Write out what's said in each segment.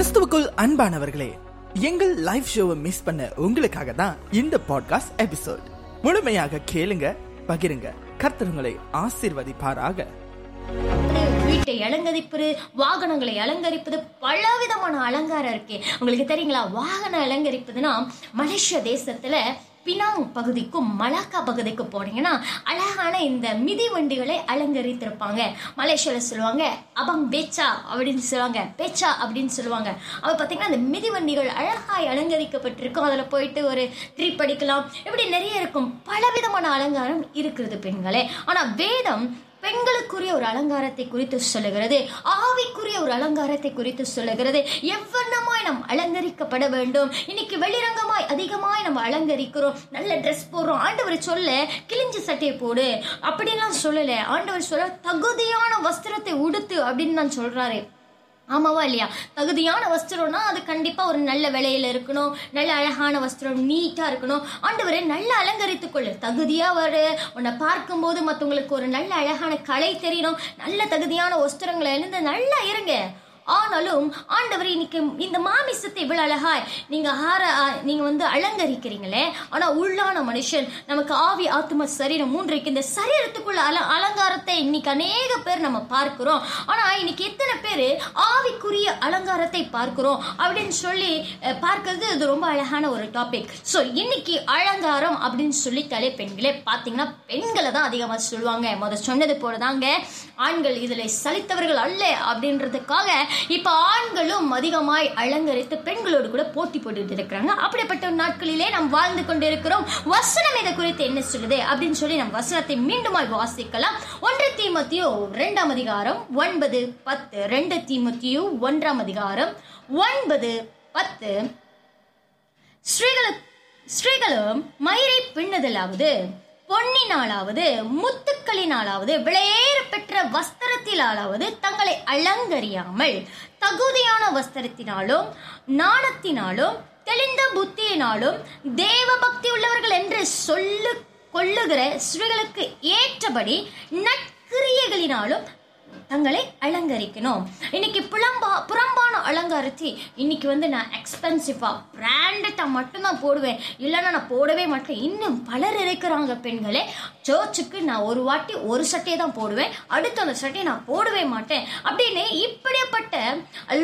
கிறிஸ்துவுக்குள் அன்பானவர்களே எங்கள் லைவ் ஷோவை மிஸ் பண்ண உங்களுக்காக தான் இந்த பாட்காஸ்ட் எபிசோட் முழுமையாக கேளுங்க பகிருங்க. கர்த்தருங்களை ஆசிர்வதிப்பாராக ஆசீர்வதிப்பாராக. வீட்டை அலங்கரிப்பது வாகனங்களை அலங்கரிப்பது பலவிதமான அலங்காரம் இருக்கு. உங்களுக்கு தெரியுங்களா? வாகனம் அலங்கரிப்பதுன்னா மலேசிய தேசத்துல பினாங் பகுதிக்கும் மலாக்கா பகுதிக்கும் போனீங்கன்னா அழகான இந்த மிதி வண்டிகளை அலங்கரித்திருப்பாங்க. மலேசியாவில் சொல்லுவாங்க அபங் பேச்சா அப்படின்னு சொல்லுவாங்க. பேச்சா அப்படின்னு சொல்லுவாங்க. அவ பார்த்தீங்கன்னா அந்த மிதி வண்டிகள் அழகாய் அலங்கரிக்கப்பட்டிருக்கும். அதில் போயிட்டு ஒரு ட்ரிப் அடிக்கலாம். இப்படி நிறைய இருக்கும். பலவிதமான அலங்காரம் இருக்கிறது பெண்களே. ஆனால் வேதம் பெண்களுக்குரிய ஒரு அலங்காரத்தை குறித்து சொல்லுகிறது. ஆவிக்குரிய ஒரு அலங்காரத்தை குறித்து சொல்லுகிறது. எவ்வண்ணமாய் நாம் அலங்கரிக்கப்பட வேண்டும். இன்னைக்கு வெளிரங்கமாய் அதிகமாய் நம்ம அலங்கரிக்கிறோம். நல்ல ட்ரெஸ் போடுறோம். ஆண்டவர் சொல்ல கிழிஞ்ச சட்டையை போடு. அப்படின்லாம் சொல்லல. ஆண்டவர் சொல்ல தகுதியான வஸ்திரத்தை உடுத்து அப்படின்னு நான் சொல்றாரு. ஆமாவா இல்லையா? தகுதியான வஸ்திரம்னா அது கண்டிப்பா ஒரு நல்ல விலையில இருக்கணும். நல்ல அழகான வஸ்திரம் நீட்டா இருக்கணும். ஆண்டவரை நல்ல அலங்கரித்துக் கொள்ளு. தகுதியா வரு. உன்னை பார்க்கும்போது மற்றவங்களுக்கு ஒரு நல்ல அழகான கலை தெரியணும். நல்ல தகுதியான வஸ்திரங்களை இருந்து நல்லா இருங்க. ஆனாலும் ஆண்டவர் இன்னைக்கு இந்த மாமிசத்தை இவ்வளவு அழகாய் நீங்க ஆர நீங்க வந்து அலங்கரிக்கிறீங்களே. ஆனா உள்ளான மனுஷன் நமக்கு ஆவி ஆத்ம சரீரம் மூன்று இருக்கு இந்த சரீரத்துக்குள்ள அல அலங்காரத்தை இன்னைக்கு அநேக பேர் நம்ம பார்க்கிறோம். ஆனா இன்னைக்கு எத்தனை பேர் ஆவிக்குரிய அலங்காரத்தை பார்க்கிறோம் அப்படின்னு சொல்லி பார்க்கறது இது ரொம்ப அழகான ஒரு டாபிக் ஸோ இன்னைக்கு அலங்காரம் அப்படின்னு சொல்லிட்டாலே பெண்களே பார்த்தீங்கன்னா பெண்களை தான் அதிகமாக சொல்லுவாங்க. முத சொன்னது போலதாங்க ஆண்கள் இதில் சலித்தவர்கள் அல்ல அப்படின்றதுக்காக இப்போ ஆண்களும் அதிகமாய் அலங்கரித்து பெண்களோடு கூட போட்டி போட்டுட்டு இருக்கிறாங்க அப்படிப்பட்ட நாட்களிலே நாம் வாழ்ந்து கொண்டிருக்கிறோம். வசனம் இதை குறித்து என்ன சொல்லுது? அப்படின்னு சொல்லி நம் வசனத்தை மீண்டுமாய் வாசிக்கலாம். ஒன்று தீமத்தியோ ரெண்டாம் அதிகாரம் ஒன்பது பத்து. ரெண்டு தீமத்தியோ ஒன்றாம் அதிகாரம் ஒன்பது பத்து. ஸ்ரீகளு ஸ்ரீகளும் மயிரை பின்னுதலாவது பொன்னினாலாவது முத்துக்களினாலாவது விலையேற பெற்ற வஸ்திரத்தினாலாவது தங்களை அலங்கரியாமல் தகுதியான வஸ்திரத்தினாலும் நாணத்தினாலும் தெளிந்த புத்தியினாலும் தேவ பக்தி உள்ளவர்கள் என்று சொல்லு கொள்ளுகிற ஸ்ரீகளுக்கு ஏற்றபடி நற்கிரியைகளினாலும் தங்களை அலங்கரிக்கணும். இன்னைக்கு புலம்பா புறம்பான அலங்காரத்தை இன்னைக்கு வந்து நான் எக்ஸ்பென்சிவா பிராண்டட்டா மட்டும்தான் போடுவேன். இல்லைன்னா நான் போடவே மாட்டேன். இன்னும் பலர் இருக்கிறாங்க பெண்களே சர்ச்சுக்கு நான் ஒரு வாட்டி ஒரு சட்டையை தான் போடுவேன் அடுத்த அந்த சட்டையை நான் போடவே மாட்டேன். அப்படின்னு இப்படிப்பட்ட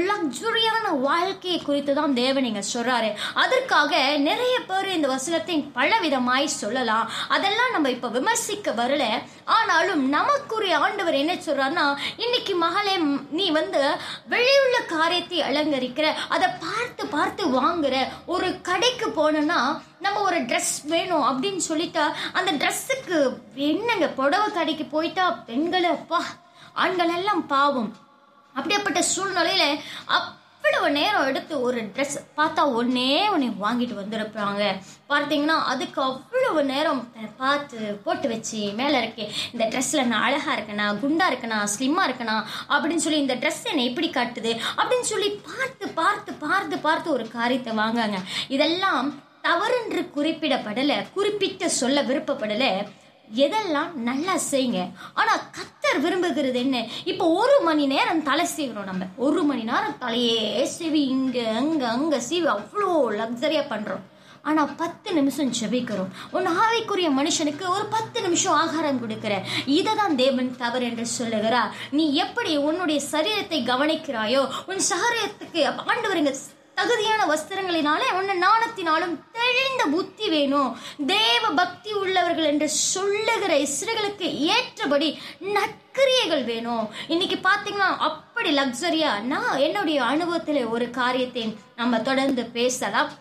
லக்ஸுரியான வாழ்க்கையை குறித்து தான் தேவன் இங்கே சொல்கிறாரு அதற்காக நிறைய பேர் இந்த வசனத்தை பலவிதமாய் சொல்லலாம். அதெல்லாம் நம்ம இப்போ விமர்சிக்க வரல. ஆனாலும் நமக்குரிய ஆண்டவர் என்ன சொல்கிறாருன்னா இன்னைக்கு மகளே நீ வந்து வெளியுள்ள காரியத்தை அலங்கரிக்கிற அதை பார்த்து பார்த்து வாங்குற ஒரு கடைக்கு போனோன்னா நம்ம ஒரு ட்ரெஸ் வேணும் அப்படின்னு சொல்லிட்டா அந்த ட்ரெஸ்ஸுக்கு என்னங்க புடவை கடைக்கு போயிட்டா பெண்களை அப்பா ஆண்கள் எல்லாம் பாவம். அப்படியேப்பட்ட சூழ்நிலையில அவ்வளவு நேரம் எடுத்து ஒரு ட்ரெஸ் பார்த்தா ஒன்னே ஒன்று வாங்கிட்டு வந்திருப்பாங்க. பார்த்தீங்கன்னா அதுக்கு அவ்வளவு நேரம் பார்த்து போட்டு வச்சு மேலே இருக்கு இந்த ட்ரெஸ்ஸில் நான் அழகா இருக்கனா குண்டா இருக்கணா ஸ்லிம்மா இருக்கணா அப்படின்னு சொல்லி இந்த ட்ரெஸ் என்னை எப்படி காட்டுது? அப்படின்னு சொல்லி பார்த்து பார்த்து பார்த்து பார்த்து ஒரு காரியத்தை வாங்காங்க இதெல்லாம் தவறுன்று குறிப்பிடப்படல குறிப்பிட்டு சொல்ல விருப்பப்படல. எதெல்லாம் நல்லா செய்யுங்க. ஆனா கத்தர் விரும்புகிறது என்ன? இப்போ ஒரு மணி நேரம் தலை செய்கிறோம் நம்ம. ஒரு மணி நேரம் தலையே செவி இங்க அங்க அங்க சீவி அவ்வளோ லக்ஸரியா பண்றோம். ஆனால் பத்து நிமிஷம் ஜெபிக்கிறோம். உன் ஆவிக்குரிய மனுஷனுக்கு ஒரு பத்து நிமிஷம் ஆகாரம் கொடுக்குற. இதை தான் தேவன் தவறு என்று சொல்லுகிறார். நீ எப்படி உன்னுடைய சரீரத்தை கவனிக்கிறாயோ உன் சரீரத்துக்கு ஆண்டவர் இங்க தகுதியான வஸ்திரங்களினாலே உன்னை நாணத்தினாலும் தெளிந்த புத்தி வேணும். தேவ பக்தி உள்ளவர்கள் என்று சொல்லுகிற இஸ்ரேலுக்கு ஏற்றபடி நற்கிரியைகள் வேணும். இன்னைக்கு பாத்தீங்கன்னா அப்படி லக்ஸரியா நான் என்னுடைய அனுபவத்தில் ஒரு காரியத்தை நம்ம தொடர்ந்து பேசலாம்.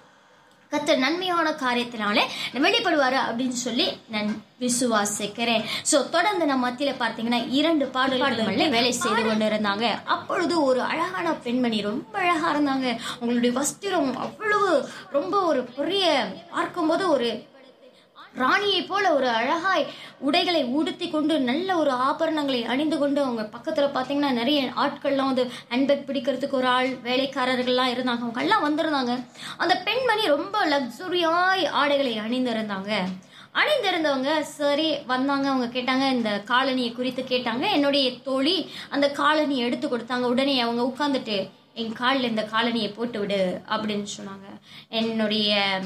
கத்தர் நன்மையான காரியத்தினாலே வெளிப்படுவாரு அப்படின்னு சொல்லி நான் விசுவாசிக்கிறேன். சோ தொடர்ந்து நம்ம மத்தியில பார்த்தீங்கன்னா இரண்டு பாடல்கள்ல வேலை செய்து கொண்டு இருந்தாங்க அப்பொழுது ஒரு அழகான பெண்மணி ரொம்ப அழகா இருந்தாங்க. உங்களுடைய வஸ்திரம் அவ்வளவு ரொம்ப ஒரு பெரிய பார்க்கும்போது ஒரு ராணியைப் போல ஒரு அழகாய் உடைகளை உடுத்தி கொண்டு நல்ல ஒரு ஆபரணங்களை அணிந்து கொண்டு அவங்க பக்கத்தில் பார்த்தீங்கன்னா நிறைய ஆட்கள்லாம் வந்து ஹேண்ட்பேக் பிடிக்கிறதுக்கு ஒரு ஆள் வேலைக்காரர்கள்லாம் இருந்தாங்க. அவங்க எல்லாம் வந்திருந்தாங்க. அந்த பெண்மணி ரொம்ப லக்ஸுரியாய் ஆடைகளை அணிந்திருந்தாங்க. அணிந்திருந்தவங்க சரி வந்தாங்க. அவங்க கேட்டாங்க இந்த காலனியை குறித்து கேட்டாங்க. என்னுடைய தோழி அந்த காலனி எடுத்து கொடுத்தாங்க. உடனே அவங்க உட்காந்துட்டு என் காலில் இந்த காலனியை போட்டு விடு அப்படின்னு சொன்னாங்க. என்னுடைய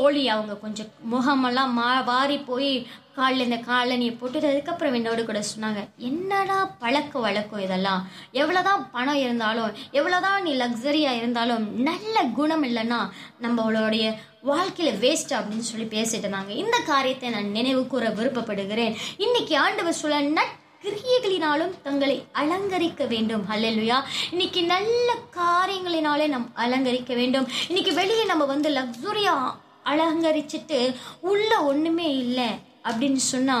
தோழி அவங்க கொஞ்சம் முகமெல்லாம் மா வாரி போய் காலில் இந்த காலனியை போட்டு அதுக்கப்புறம் என்னோட கூட சொன்னாங்க என்னடா பழக்க வழக்கம் இதெல்லாம்? எவ்வளோதான் பணம் இருந்தாலும் எவ்வளோதான் நீ லக்ஸரியாக இருந்தாலும் நல்ல குணம் இல்லைன்னா நம்மளுடைய வாழ்க்கையில் வேஸ்ட் அப்படின்னு சொல்லி பேசிட்டு இருந்தாங்க. இந்த காரியத்தை நான் நினைவு கூற விருப்பப்படுகிறேன். இன்னைக்கு ஆண்டவர் சொல்ல நட் கிரியைகளினாலும் தங்களை அலங்கரிக்க வேண்டும். அல்லையா இன்னைக்கு நல்ல காரியங்களினாலே நம் அலங்கரிக்க வேண்டும். இன்னைக்கு வெளியே நம்ம வந்து லக்ஸுரியாக அலங்கரிச்சிட்டு உள்ள ஒண்ணுமே இல்லை அப்படின்னு சொன்னா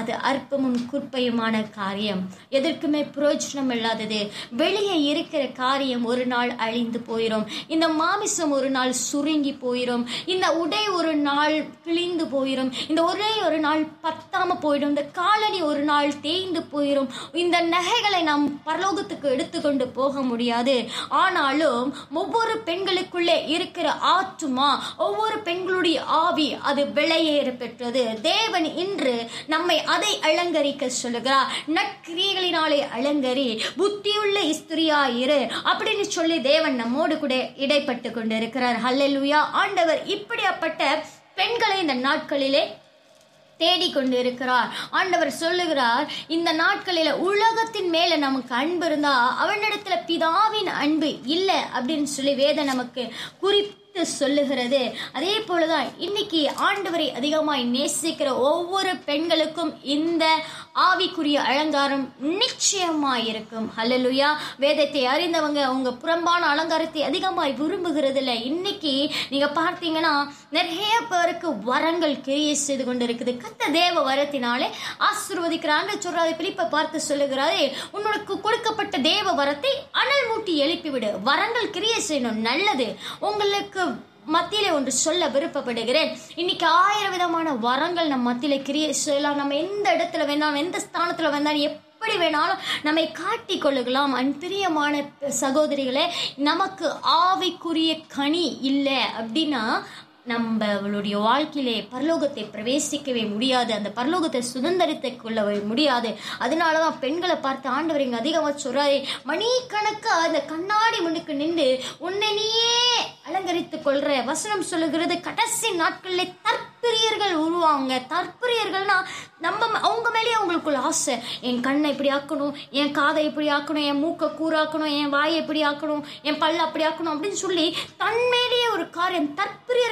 அது அற்பமும் குற்பையுமான காரியம். எதற்குமே பிரயோஜனம் இல்லாதது வெளியே இருக்கிற காரியம் ஒரு நாள் அழிந்து போயிடும் இந்த மாமிசம் ஒரு நாள் சுருங்கி போயிடும் இந்த உடை ஒரு நாள் கிழிந்து போயிடும் இந்த ஒரே ஒரு நாள் பத்தாம போயிடும். இந்த காலனி ஒரு நாள் தேய்ந்து போயிடும் இந்த நகைகளை நாம் பரலோகத்துக்கு எடுத்துக்கொண்டு போக முடியாது. ஆனாலும் ஒவ்வொரு பெண்களுக்குள்ளே இருக்கிற ஆற்றுமா ஒவ்வொரு பெண்களுடைய ஆவி அது விலையேற பெற்றது. தேவன் இன்று நம்மை அதை அலங்கரிக்க சொல்லுகிறார். நற்கிரியைகளினாலே அலங்கரி புத்தியுள்ள ஸ்திரியா இரு அப்படின்னு சொல்லி தேவன் நம்மோடு கூட இடைப்பட்டு கொண்டிருக்கிறார். ஹல்லேலூயா ஆண்டவர் இப்படியாப்பட்ட பெண்களை இந்த நாட்களிலே தேடிக்கொண்டு இருக்கிறார் ஆண்டவர் சொல்லுகிறார் இந்த நாட்களில் உலகத்தின் மேல நமக்கு அன்பு இருந்தா அவனிடத்துல பிதாவின் அன்பு இல்லை அப்படின்னு சொல்லி வேதம் நமக்கு குறிப்பு சொல்லுகிறது. அதே போலதான் இன்னைக்கு ஆண்டவரை அதிகமாய் நேசிக்கிற ஒவ்வொரு பெண்களுக்கும் இந்த ஆவிக்குரிய அலங்காரம் நிச்சயமாய் இருக்கும் ஹல்லேலூயா வேதத்தை அறிந்தவங்க அவங்க புறம்பான அலங்காரத்தை அதிகமாய் விரும்புகிறது இல்லை இன்னைக்கு நீங்க பார்த்தீங்கன்னா நிறைய பேருக்கு வரங்கள் கிரியை செய்து கொண்டு இருக்குது கத்த தேவ வரத்தினாலே ஆசிர்வதிக்கிறாங்க சொல்றாரு பிலிப்பை பார்த்து சொல்லுகிறாரே உனக்கு கொடுக்கப்பட்ட தேவ வரத்தை அனல் மூட்டி எழுப்பிவிடு. வரங்கள் கிரியை செய்யணும். நல்லது. உங்களுக்கு மத்தியில ஒன்று சொல்ல விருப்பப்படுகிறேன். இன்னைக்கு ஆயிரம் விதமான வரங்கள் நம்ம மத்தியில கிரியை செய்யலாம். நம்ம எந்த இடத்துல வேணாலும் எந்த ஸ்தானத்துல வேணாலும் எப்படி வேணாலும் நம்மை காட்டி கொள்ளுகலாம். அன்பிரியமான சகோதரிகளே நமக்கு ஆவிக்குரிய கனி இல்லை அப்படின்னா நம்மளுடைய வாழ்க்கையிலே பரலோகத்தை பிரவேசிக்கவே முடியாது. அந்த பரலோகத்தை சுதந்திரத்தை கொள்ளவே முடியாது. அதனால தான் பெண்களை பார்த்து ஆண்டவர் இங்கே அதிகமாக சொல்கிறாரு மணிக்கணக்கு அந்த கண்ணாடி முன்னுக்கு நின்று உன்னை நீயே கொள்கிற கொள்ற வசனம் சொல்லுகிறது கடைசி நாட்களில் தற்பிரியர்கள் உருவாங்க. தற்பிரியர்கள்னா நம்ம அவங்க மேலேயே அவங்களுக்குள்ள ஆசை. என் கண்ணை இப்படி ஆக்கணும் என் காதை இப்படி ஆக்கணும் என் மூக்கை கூறாக்கணும் என் வாயை இப்படி ஆக்கணும் என் பல்ல அப்படி ஆக்கணும் அப்படின்னு சொல்லி தன்மேலேயே ஒரு காரியம்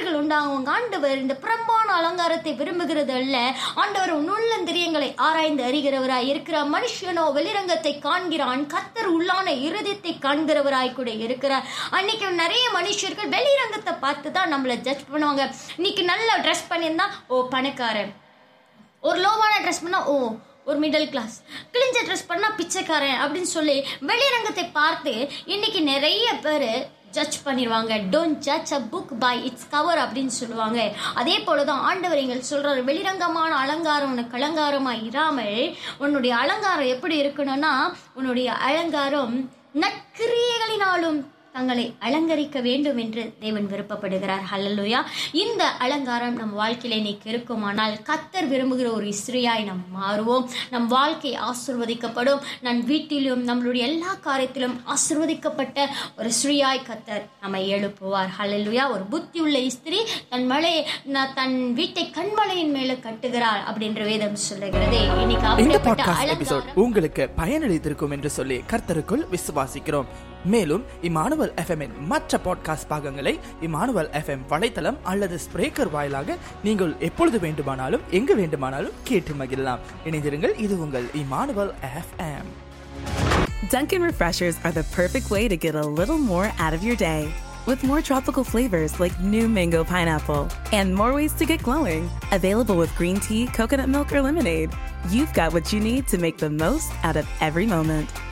மனிதர்கள் உண்டாகுவாங்க ஆண்டவர் இந்த பிரம்பான அலங்காரத்தை விரும்புகிறது அல்ல. ஆண்டவர் உள்ளந்திரியங்களை ஆராய்ந்து அறிகிறவராய் இருக்கிற மனுஷனோ வெளிரங்கத்தை காண்கிறான். கத்தர் உள்ளான இருதயத்தை காண்கிறவராய் கூட இருக்கிறார். அன்னைக்கு நிறைய மனுஷர்கள் வெளிரங்கத்தை பார்த்து தான் நம்மளை ஜட்ஜ் பண்ணுவாங்க. இன்னைக்கு நல்லா ட்ரெஸ் பண்ணியிருந்தா ஓ பணக்காரன். ஒரு லோவான ட்ரெஸ் பண்ணால் ஓ ஒரு மிடில் கிளாஸ் கிழிஞ்ச ட்ரெஸ் பண்ணால் பிச்சைக்காரன் அப்படின்னு சொல்லி வெளிரங்கத்தை பார்த்து இன்னைக்கு நிறைய பேர் ஜட்ஜ் பண்ணிடுவாங்க. Don't judge a book by its cover அப்படின்னு சொல்லுவாங்க. அதே போல தான் ஆண்டவர் எங்கள் சொல்கிறார் வெளிரங்கமான அலங்காரம் உனக்கு அலங்காரமாக இராமல் உன்னுடைய அலங்காரம் எப்படி இருக்கணும்னா உன்னுடைய அலங்காரம் நற்கிரியைகளினாலும் தங்களை அலங்கரிக்க வேண்டும் என்று தேவன் விருப்பப்படுகிறார். ஹல்லலுயா இந்த அலங்காரம் நம் வாழ்க்கையில இன்னைக்கு இருக்குமானால் கத்தர் விரும்புகிற ஒரு இஸ்ரியாய் நாம் மாறுவோம். நம் வாழ்க்கை ஆசிர்வதிக்கப்படும். நம் வீட்டிலும் நம்மளுடைய எல்லா காரியத்திலும் ஆசிர்வதிக்கப்பட்ட ஒரு ஸ்ரீயாய் கத்தர் நம்மை எழுப்புவார். ஹல்லலுயா ஒரு புத்தி உள்ள இஸ்திரி தன் மலை தன் வீட்டை கண்மலையின் மேல கட்டுகிறார் அப்படின்ற வேதம் சொல்லுகிறது. இன்னைக்கு உங்களுக்கு பயனளித்திருக்கும் என்று சொல்லி கர்த்தருக்குள் விசுவாசிக்கிறோம். மேலும் இமானுவல் எஃப்எம்மின் மற்ற பாட்காஸ்ட் பாகங்களை இமானுவல் எஃப்எம் வலைத்தளம் அல்லது ஸ்பிரேக்கர் வாயிலாக நீங்கள் எப்பொழுது வேண்டுமானாலும் எங்கு வேண்டுமானாலும் கேட்டு மகிழலாம் இணைந்திருங்கள் இது உங்கள் Emmanuel FM Dunkin' Refreshers are the perfect way to get a little more out of your day. with more tropical flavors like new mango pineapple and more ways to get glowing. Available with green tea, coconut milk, or lemonade. You've got what you need to make the most out of every moment,